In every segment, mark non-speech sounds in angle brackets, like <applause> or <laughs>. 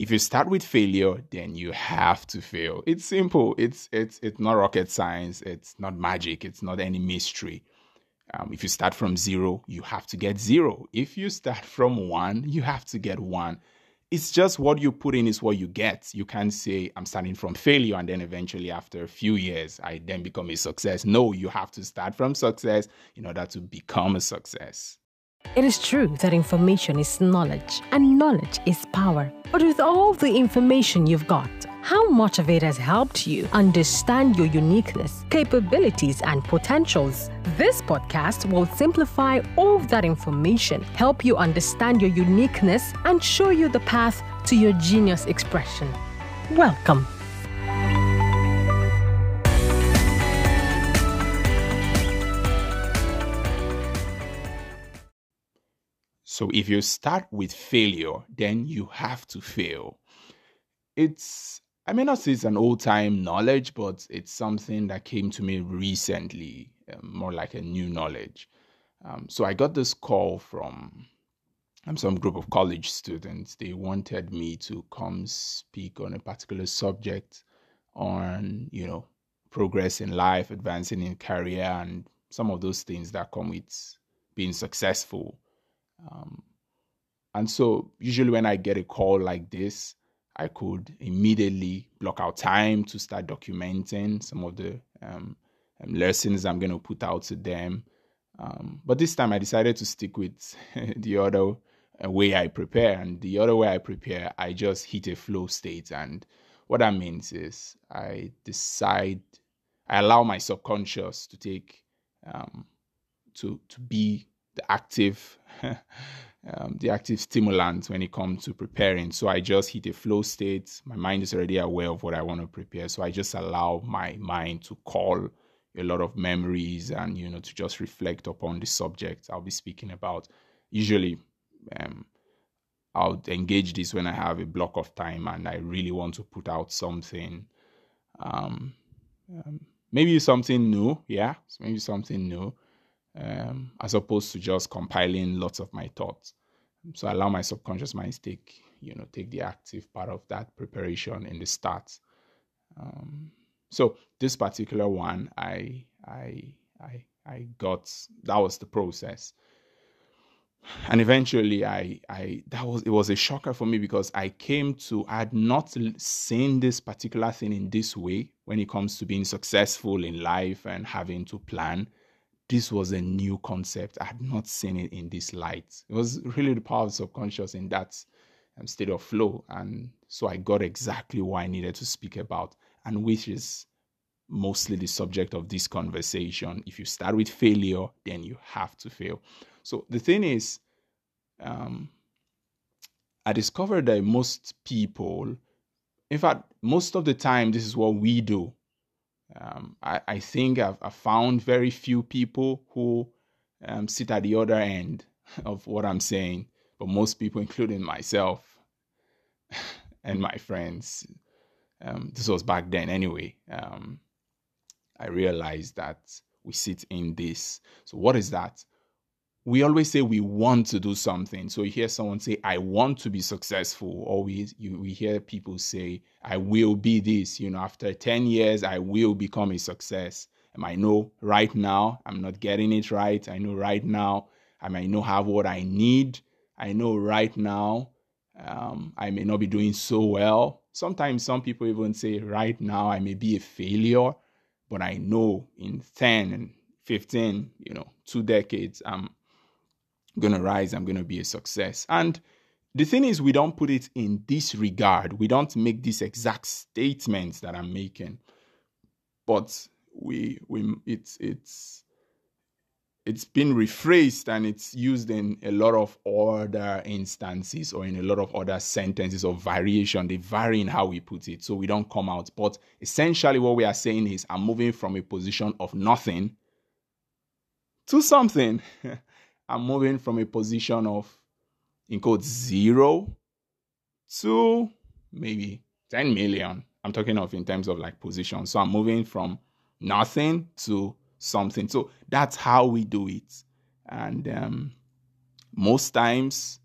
if you start with failure, then you have to fail. It's simple. It's it's it's not rocket science. It's not magic. It's not any mystery. Um, if you start from zero, you have to get zero. If you start from one, you have to get one. It's just what you put in is what you get. You can't say, I'm starting from failure and then eventually, after a few years, I then become a success. No, you have to start from success in order to become a success. It is true that information is knowledge and knowledge is power. But with all the information you've got, how much of it has helped you understand your uniqueness, capabilities, and potentials? This podcast will simplify all that information, help you understand your uniqueness, and show you the path to your genius expression. Welcome. So if you start with failure, then you have to fail. It's, I may not say it's an old time knowledge, but it's something that came to me recently, um, more like a new knowledge. Um, so I got this call from um, some group of college students. They wanted me to come speak on a particular subject on, you know, progress in life, advancing in career, and some of those things that come with being successful um, and so, usually, when I get a call like this, I could immediately block out time to start documenting some of the um, um, lessons I'm going to put out to them. Um, but this time, I decided to stick with <laughs> the other way I prepare. And the other way I prepare, I just hit a flow state. And what that means is I decide, I allow my subconscious to take, um, to to be the active <laughs> um, the active stimulant when it comes to preparing. So I just hit a flow state. My mind is already aware of what I want to prepare. So I just allow my mind to call a lot of memories and you know to just reflect upon the subject I'll be speaking about. Usually, um, I'll engage this when I have a block of time and I really want to put out something. Um, um, maybe something new, yeah, maybe something new um, as opposed to just compiling lots of my thoughts. So I allow my subconscious mind to take, you know, take the active part of that preparation in the start. Um, so this particular one, I, I, I, I got that was the process, and eventually, I, I that was it was a shocker for me because I came to I had not seen this particular thing in this way when it comes to being successful in life and having to plan this was a new concept. I had not seen it in this light. It was really the power of subconscious in that um, state of flow. And so I got exactly what I needed to speak about, and which is mostly the subject of this conversation. If you start with failure, then you have to fail. So the thing is, um, I discovered that most people, in fact, most of the time, this is what we do um, I, I, think I've, I've, found very few people who um, sit at the other end <laughs> of what I'm saying, but most people, including myself <laughs> and my friends, um, this was back then anyway. Um, I realized that we sit in this. So, what is that? We always say we want to do something. So you hear someone say, I want to be successful, or we, you, we hear people say, I will be this. You know, after 10 years, I will become a success. And I know right now I'm not getting it right. I know right now I might not have what I need. I know right now um, I may not be doing so well. Sometimes some people even say, right now I may be a failure, but I know in 10 and 15, you know, two decades, I'm going to rise, I'm going to be a success. And the thing is, we don't put it in this regard. We don't make these exact statements that I'm making, but we we it's it's it's been rephrased and it's used in a lot of other instances or in a lot of other sentences of variation. They vary in how we put it, so we don't come out. But essentially, what we are saying is, I'm moving from a position of nothing to something. <laughs> I'm moving from a position of, in quote, zero to maybe 10 million. I'm talking of in terms of like position. So I'm moving from nothing to something. So that's how we do it. And um, most times,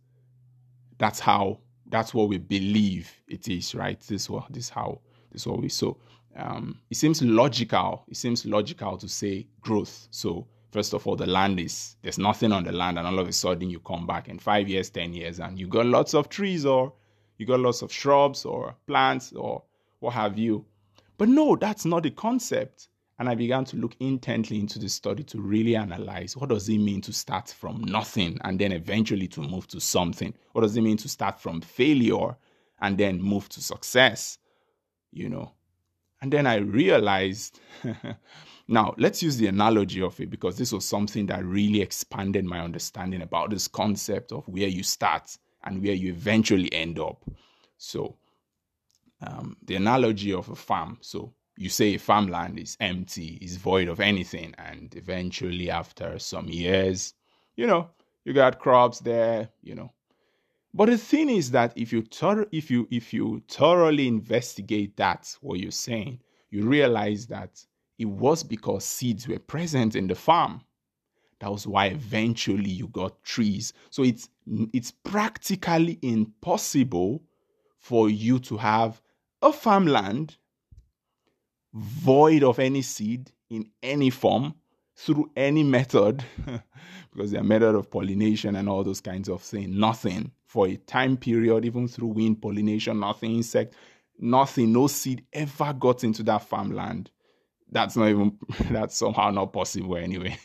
that's how that's what we believe it is, right? This what this how this what we so um, it seems logical. It seems logical to say growth. So first of all, the land is there's nothing on the land, and all of a sudden you come back in five years, ten years, and you got lots of trees or you got lots of shrubs or plants or what have you. But no, that's not the concept. And I began to look intently into the study to really analyze what does it mean to start from nothing and then eventually to move to something? What does it mean to start from failure and then move to success? You know. And then I realized <laughs> now let's use the analogy of it because this was something that really expanded my understanding about this concept of where you start and where you eventually end up. So um, the analogy of a farm. So you say farmland is empty, is void of anything, and eventually, after some years, you know, you got crops there, you know. But the thing is that if you if you if you thoroughly investigate that what you're saying, you realize that it was because seeds were present in the farm. That was why eventually you got trees. So it's it's practically impossible for you to have a farmland void of any seed in any form through any method, <laughs> because the method of pollination and all those kinds of things, nothing for a time period, even through wind pollination, nothing, insect, nothing, no seed ever got into that farmland. That's not even <laughs> that's somehow not possible anyway.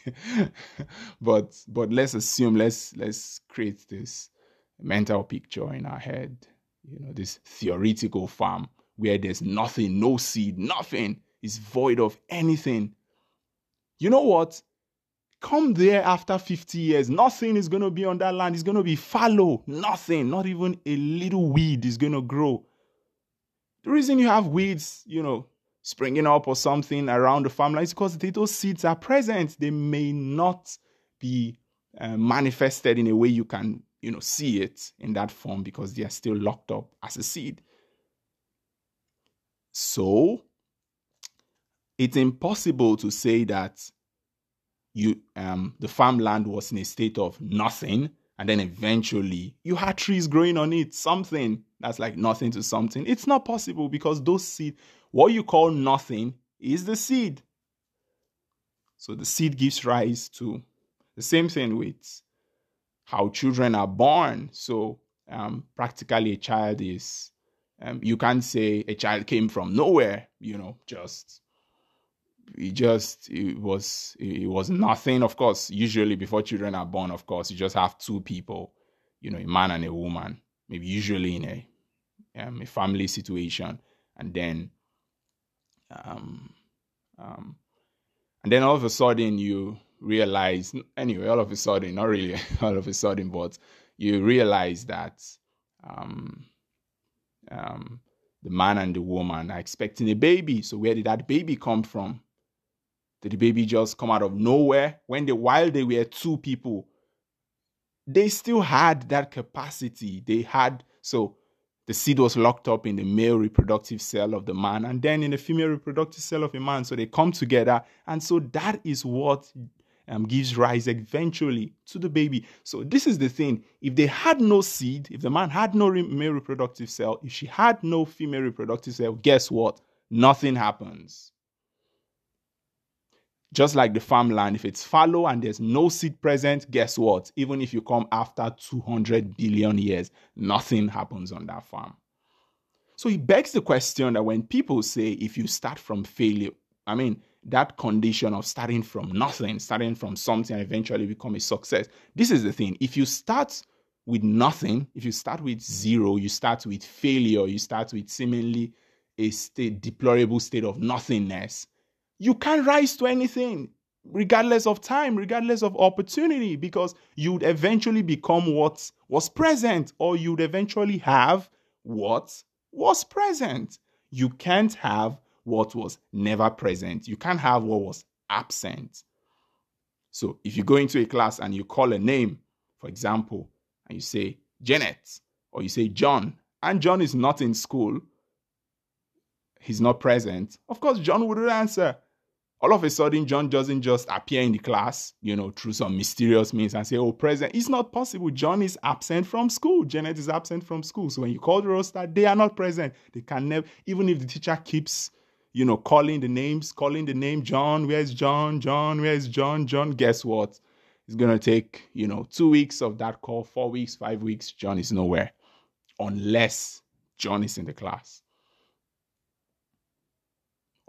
<laughs> but but let's assume let's let's create this mental picture in our head, you know, this theoretical farm where there's nothing, no seed, nothing is void of anything. You know what? Come there after 50 years, nothing is going to be on that land. It's going to be fallow, nothing, not even a little weed is going to grow. The reason you have weeds, you know, springing up or something around the farmland is because those seeds are present. They may not be uh, manifested in a way you can, you know, see it in that form because they are still locked up as a seed. So it's impossible to say that you um the farmland was in a state of nothing and then eventually you had trees growing on it something that's like nothing to something it's not possible because those seed what you call nothing is the seed. So the seed gives rise to the same thing with how children are born. So um, practically a child is um, you can't say a child came from nowhere, you know, just it just it was it was nothing. Of course, usually before children are born, of course, you just have two people, you know, a man and a woman, maybe usually in a um, a family situation, and then um, um, and then all of a sudden you realize anyway, all of a sudden, not really <laughs> all of a sudden, but you realize that um um, the man and the woman are expecting a baby. So where did that baby come from? Did the baby just come out of nowhere? When they while they were two people, they still had that capacity. They had so the seed was locked up in the male reproductive cell of the man and then in the female reproductive cell of a man. So they come together. And so that is what um, gives rise eventually to the baby. So this is the thing. If they had no seed, if the man had no re- male reproductive cell, if she had no female reproductive cell, guess what? Nothing happens. Just like the farmland, if it's fallow and there's no seed present, guess what? Even if you come after 200 billion years, nothing happens on that farm. So it begs the question that when people say if you start from failure, I mean, that condition of starting from nothing, starting from something, and eventually become a success. This is the thing. If you start with nothing, if you start with zero, you start with failure, you start with seemingly a state, deplorable state of nothingness, you can't rise to anything, regardless of time, regardless of opportunity, because you'd eventually become what was present, or you'd eventually have what was present. You can't have what was never present. You can't have what was absent. So if you go into a class and you call a name, for example, and you say Janet or you say John, and John is not in school, he's not present, of course, John wouldn't answer. All of a sudden John doesn't just appear in the class, you know, through some mysterious means and say, oh, present. It's not possible. John is absent from school. Janet is absent from school. So when you call the roster, they are not present. They can never, even if the teacher keeps, you know, calling the names, calling the name John, where's John? John, where's John? John, guess what? It's going to take, you know, two weeks of that call, four weeks, five weeks. John is nowhere unless John is in the class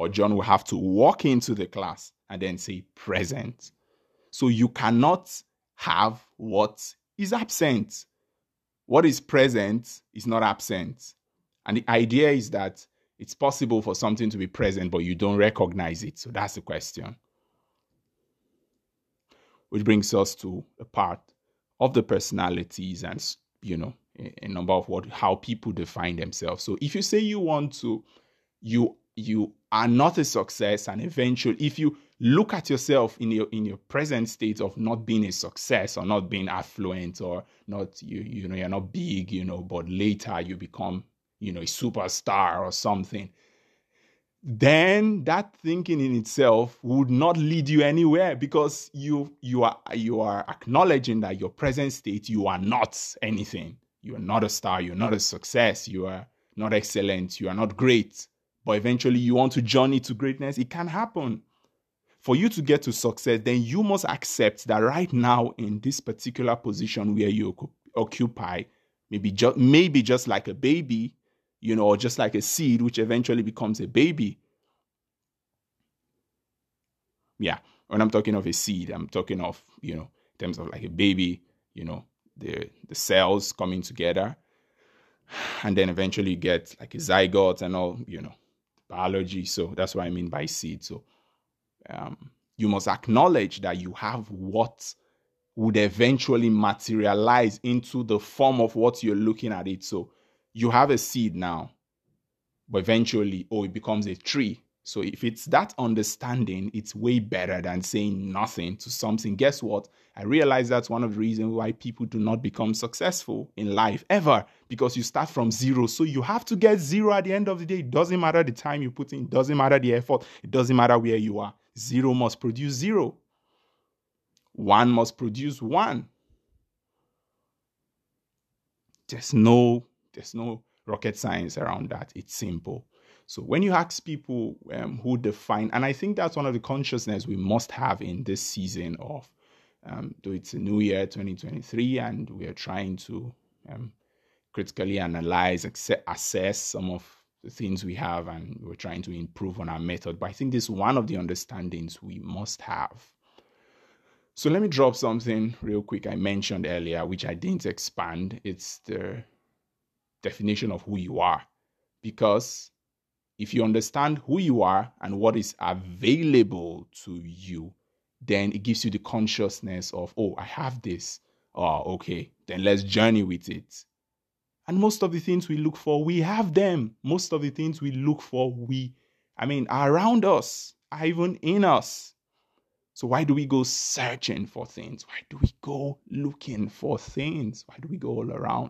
or John will have to walk into the class and then say present. So you cannot have what is absent. What is present is not absent. And the idea is that it's possible for something to be present, but you don't recognize it. So that's the question. Which brings us to a part of the personalities and, you know, a, number of what how people define themselves. So if you say you want to, you you are not a success and eventually if you look at yourself in your in your present state of not being a success or not being affluent or not you you know you're not big you know but later you become you know a superstar or something then that thinking in itself would not lead you anywhere because you you are you are acknowledging that your present state you are not anything. You are not a star you're not a success you are not excellent you are not great but eventually you want to journey to greatness, it can happen. For you to get to success, then you must accept that right now in this particular position where you occupy, maybe just maybe just like a baby, you know, or just like a seed which eventually becomes a baby. Yeah, when I'm talking of a seed, I'm talking of, you know, in terms of like a baby, you know, the the cells coming together and then eventually you get like a zygote and all, you know, biology. So that's what I mean by seed. So um, you must acknowledge that you have what would eventually materialize into the form of what you're looking at it. So you have a seed now, but eventually, oh, it becomes a tree. So if it's that understanding, it's way better than saying nothing to something. Guess what? I realize that's one of the reasons why people do not become successful in life ever because you start from zero. So you have to get zero at the end of the day. It doesn't matter the time you put in, it doesn't matter the effort, it doesn't matter where you are. Zero must produce zero. One must produce one. There's no there's no rocket science around that. It's simple. So when you ask people um, who define, and I think that's one of the consciousness we must have in this season of, um, though it's a new year, 2023, and we are trying to um, critically analyze, assess some of the things we have, and we're trying to improve on our method. But I think this is one of the understandings we must have. So let me drop something real quick I mentioned earlier, which I didn't expand. It's the definition of who you are. Because if you understand who you are and what is available to you, then it gives you the consciousness of, oh, I have this. Oh, okay, then let's journey with it. And most of the things we look for, we have them. Most of the things we look for, we, I mean, are around us, are even in us. So why do we go searching for things? Why do we go looking for things? Why do we go all around?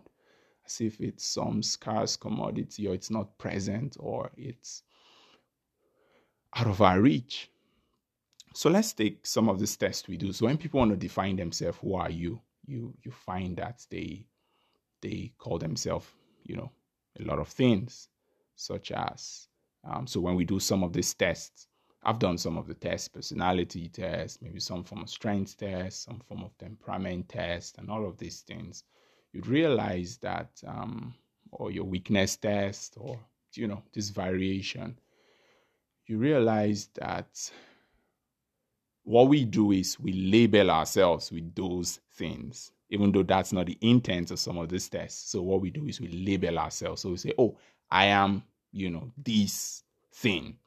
As if it's some scarce commodity or it's not present or it's out of our reach. So let's take some of these tests we do. So when people want to define themselves, who are you? You you find that they they call themselves, you know, a lot of things, such as, um, so when we do some of these tests, I've done some of the tests, personality tests, maybe some form of strength test, some form of temperament test, and all of these things. You'd realize that, um, or your weakness test, or, you know, this variation, you realize that what we do is we label ourselves with those things even though that's not the intent of some of these tests. So what we do is we label ourselves. So we say, oh, I am, you know, this thing.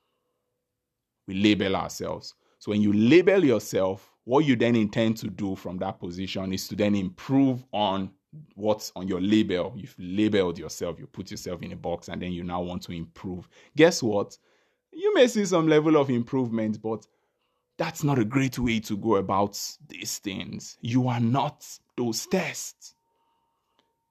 We label ourselves. So when you label yourself, what you then intend to do from that position is to then improve on what's on your label. You've labeled yourself, you put yourself in a box, and then you now want to improve. Guess what? You may see some level of improvement, but that's not a great way to go about these things. You are not those tests.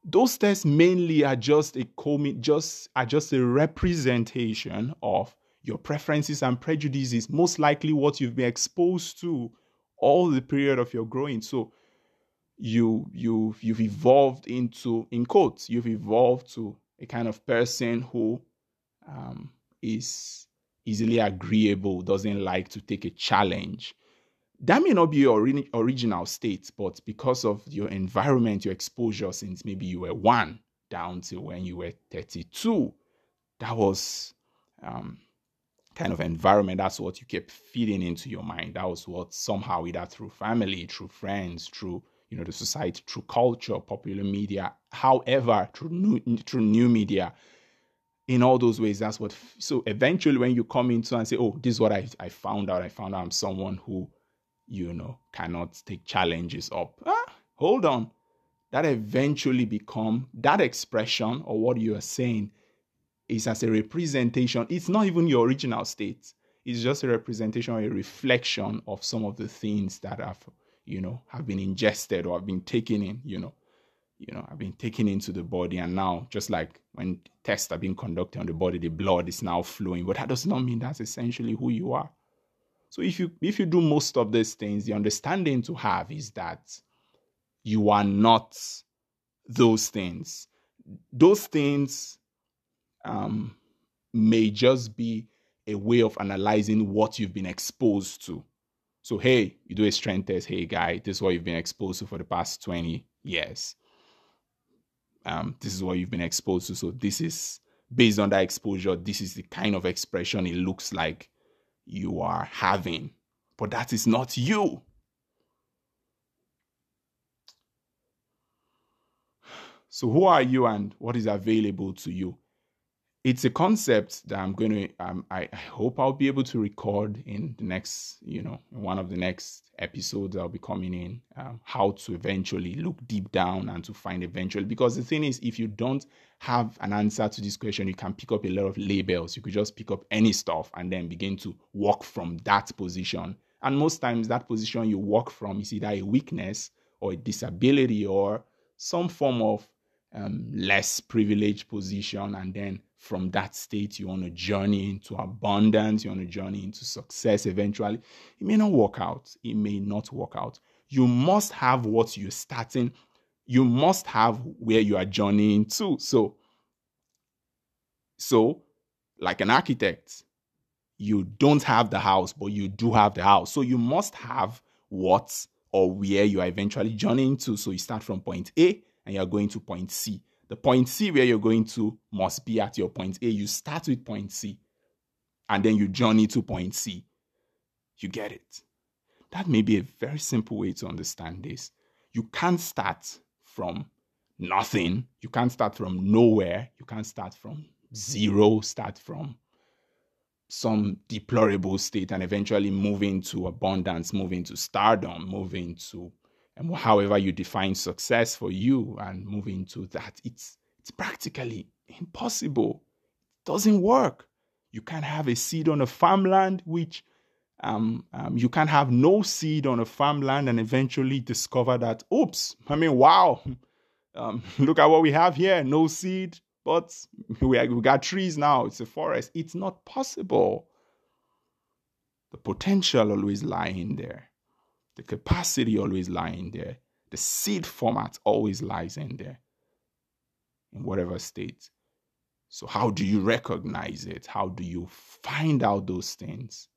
Those tests mainly are just a com- just are just a representation of your preferences and prejudices, most likely what you've been exposed to all the period of your growing. So you you you've evolved into in quotes you've evolved to a kind of person who um, is easily agreeable doesn't like to take a challenge. That may not be your ori- original state but because of your environment your exposure since maybe you were one down to when you were 32 that was um, kind of environment. That's what you kept feeding into your mind. That was what somehow either through family through friends through you know the society through culture popular media. However through new through new media in all those ways that's what so eventually when you come into and say oh this is what i, I found out. I found out i'm someone who you know cannot take challenges up ah, hold on. That eventually become that expression or what you are saying is as a representation. It's not even your original state. It's just a representation or a reflection of some of the things that have you know, have been ingested or have been taken in, you know, you know, have been taken into the body. And now, just like when tests are being conducted on the body, the blood is now flowing. But that does not mean that's essentially who you are. So if you if you do most of these things, the understanding to have is that you are not those things. Those things um, may just be a way of analyzing what you've been exposed to. So, hey, you do a strength test. Hey, guy, this is what you've been exposed to for the past 20 years. Um, this is what you've been exposed to. So, this is based on that exposure, this is the kind of expression it looks like you are having. But that is not you. So, who are you and what is available to you? It's a concept that I'm going to, um, I, I, hope I'll be able to record in the next, you know, one of the next episodes I'll be coming in, um, how to eventually look deep down and to find eventually. Because the thing is, if you don't have an answer to this question, you can pick up a lot of labels. You could just pick up any stuff and then begin to walk from that position. And most times, that position you walk from is either a weakness or a disability or some form of um, less privileged position. And then from that state, you want to journey into abundance, you want to journey into success eventually. It may not work out. It may not work out. You must have what you're starting, you must have where you are journeying to. So, so like an architect, you don't have the house, but you do have the house. So you must have what or where you are eventually journeying to. So you start from point A and you're going to point C. The point C where you're going to must be at your point A. You start with point C and then you journey to point C. You get it. That may be a very simple way to understand this. You can't start from nothing. You can't start from nowhere. You can't start from zero, start from some deplorable state and eventually move into abundance, move into stardom, move into however you define success for you and move into that it's it's practically impossible. It doesn't work. You can't have a seed on a farmland which um, um, you can't have no seed on a farmland and eventually discover that oops i mean wow <laughs> um, <laughs> look at what we have here no seed but <laughs> we, we got trees now it's a forest. It's not possible. The potential always lying there the capacity always lying there. The seed format always lies in there, in whatever state. So, how do you recognize it? How do you find out those things?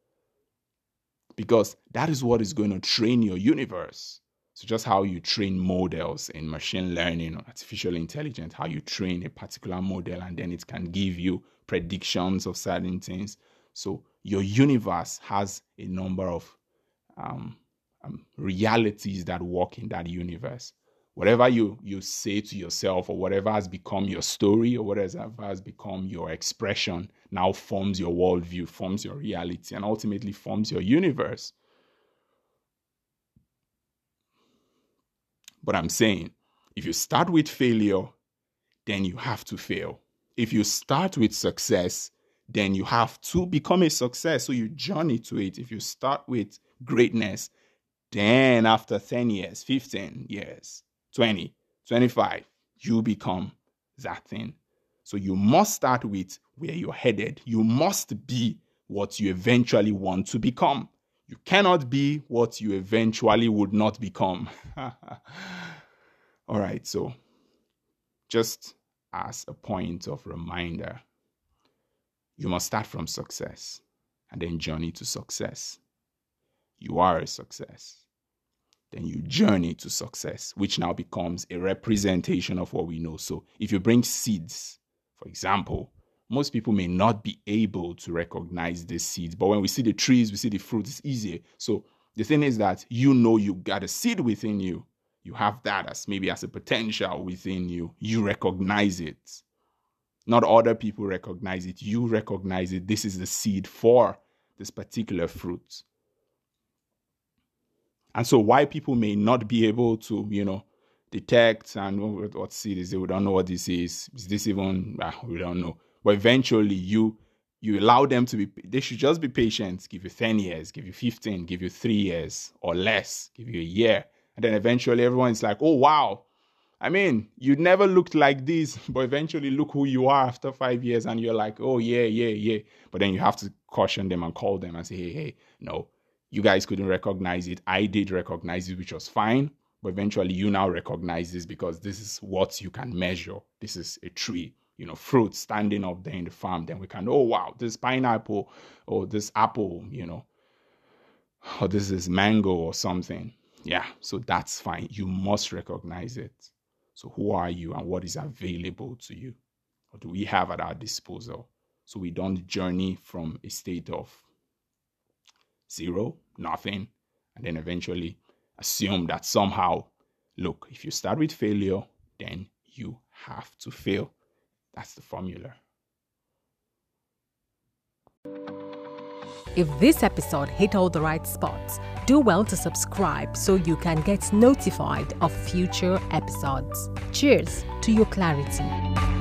Because that is what is going to train your universe. So, just how you train models in machine learning or artificial intelligence, how you train a particular model, and then it can give you predictions of certain things. So, your universe has a number of um, um, realities that work in that universe. Whatever you you say to yourself, or whatever has become your story, or whatever has become your expression, now forms your worldview, forms your reality, and ultimately forms your universe. But I'm saying, if you start with failure, then you have to fail. If you start with success, then you have to become a success. So you journey to it. If you start with greatness, then after 10 years, 15 years, 20, 25, you become that thing. So you must start with where you're headed. You must be what you eventually want to become. You cannot be what you eventually would not become. <laughs> All right, so just as a point of reminder, you must start from success and then journey to success. You are a success. Then you journey to success, which now becomes a representation of what we know. So if you bring seeds, for example, most people may not be able to recognize the seeds, but when we see the trees, we see the fruit, it's easier. So the thing is that you know you got a seed within you. You have that as maybe as a potential within you. You recognize it. Not other people recognize it. You recognize it. This is the seed for this particular fruit. And so, why people may not be able to, you know, detect and what, what seed is? We don't know what this is. Is this even? Ah, we don't know. But eventually, you you allow them to be. They should just be patient. Give you ten years. Give you fifteen. Give you three years or less. Give you a year, and then eventually, everyone's like, "Oh wow, I mean, you never looked like this, <laughs> but eventually look who you are after five years, and you're like, oh, yeah, yeah, yeah. But then you have to caution them and call them and say, hey, hey, no, you guys couldn't recognize it. I did recognize it, which was fine. But eventually you now recognize this because this is what you can measure. This is a tree, you know, fruit standing up there in the farm. Then we can, oh, wow, this pineapple or this apple, you know, or this is mango or something. Yeah, so that's fine. You must recognize it. So, who are you and what is available to you? What do we have at our disposal? So, we don't journey from a state of zero, nothing, and then eventually assume that somehow, look, if you start with failure, then you have to fail. That's the formula. If this episode hit all the right spots, do well to subscribe so you can get notified of future episodes. Cheers to your clarity.